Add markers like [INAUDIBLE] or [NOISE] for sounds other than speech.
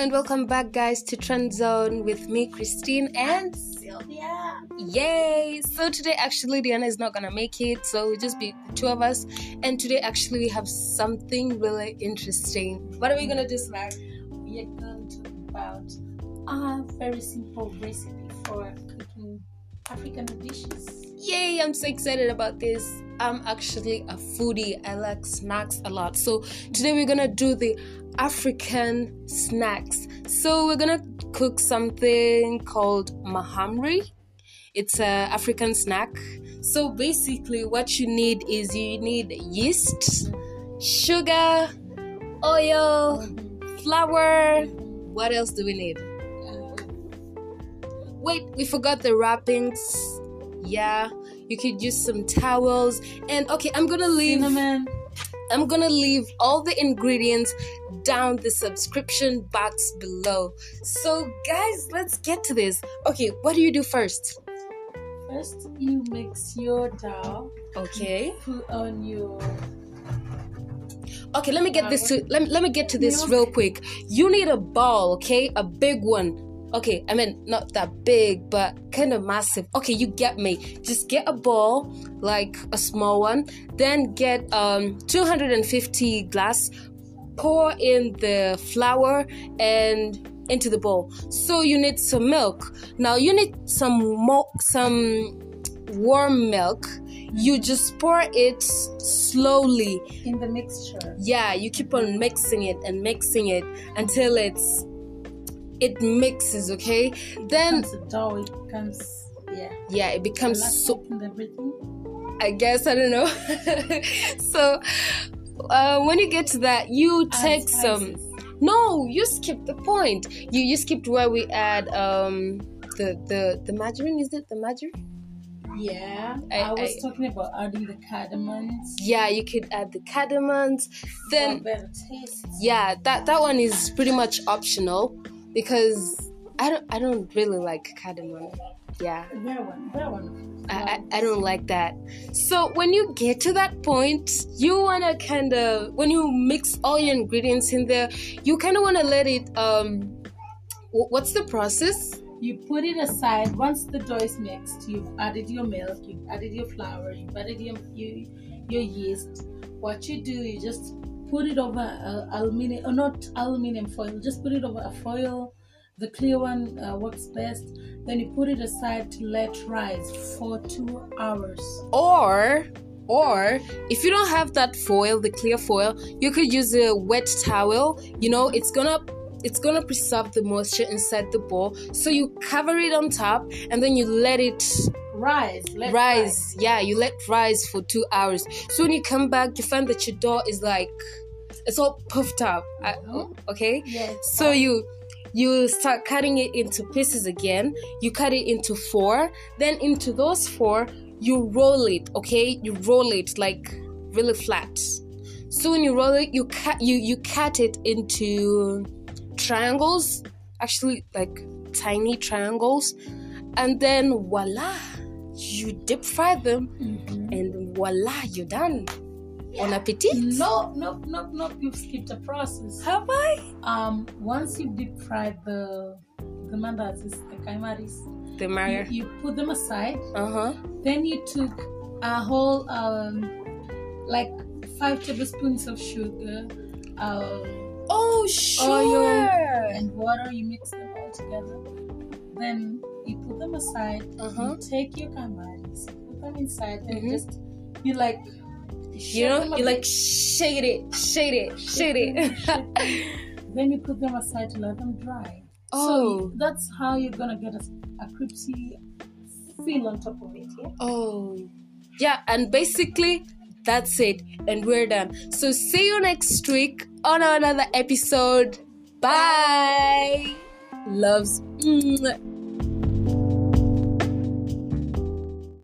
and welcome back, guys, to Trend Zone with me, Christine, and Sylvia. yay! So today, actually, Diana is not gonna make it, so we'll just be the two of us. And today, actually, we have something really interesting. What are we gonna do, Slack? We are going to talk about a very simple recipe for cooking African dishes. Yay! I'm so excited about this. I'm actually a foodie. I like snacks a lot. So today, we're gonna do the African snacks. So we're gonna cook something called mahamri. It's a African snack. So basically, what you need is you need yeast, sugar, oil, flour. What else do we need? Uh, Wait, we forgot the wrappings. Yeah, you could use some towels. And okay, I'm gonna leave. cinnamon. I'm gonna leave all the ingredients down the subscription box below. So, guys, let's get to this. Okay, what do you do first? First, you mix your dough. Okay. Put on your Okay, let me get this to let me, let me get to this real quick. You need a ball, okay? A big one. Okay, I mean not that big, but kind of massive. Okay, you get me. Just get a ball, like a small one. Then get um 250 glass. Pour in the flour and into the bowl. So you need some milk. Now you need some mo- some warm milk. You just pour it slowly in the mixture. yeah you keep on mixing it and mixing it until it's it mixes okay then Once the dough it becomes yeah. yeah it becomes so Elastic and everything. i guess i don't know [LAUGHS] so uh, when you get to that you take some no you skipped the point you you skipped where we add um the the the margarine is it the margarine Yeah, I- I, was I- talking about adding the cardamoms. yeah you could add the cardamoms then for better taste. yeah that that one is pretty much optional because i don't i don't really like cardamom yeah Very one, very one. I, I, don't like that so when you get to that point you want to kind of when you mix all your ingredients in there you kind of want to let it um what's the process You put it aside. Once the dough is mixed, you've added your milk, you've added your flour, you've added your, your yeast. What you do, you just put it over uh, aluminium, or not aluminium foil. Just put it over a foil. The clear one uh, works best. Then you put it aside to let rise for two hours. or or if you don't have that foil the clear foil you could use a wet towel you know it's gonna it's gonna preserve the moisture inside the bowl so you cover it on top and then you let it Rise, let rise yeah you let rise for two hours so when you come back you find that your dough is like it's all puffed up I- Mhm. okay Yes. so you you start cutting it into pieces again. You cut it into four. Then into those four, you roll it. Okay, you roll it like really flat. So when you roll it, you cut you you cut it into triangles. Actually, like tiny triangles, and then voila, you deep fry them, Mhm. and voila, you're done. Bon appetit. No, no, no, no. You've skipped a process. Have I? Um, once you deep fry the the mandazis, the kaimatis, The you, you put them aside. Uh huh. Then you took a whole um, like five tablespoons of sugar, um, Oh sure. Oil. and water. You mix them all together. Then you put them aside. Uh-huh. You take your kaimatis, put them inside, and Mhm. just you like. You know, you like bit. shake it, shake it, shake [LAUGHS] it. Then you put them aside to let them dry. Oh. So that's how you're gonna get a, a crispy feel on top of it. Yeah. oh, yeah, and basically that's it, and we're done. So see you next week on another episode. Bye. Loves. Mwah.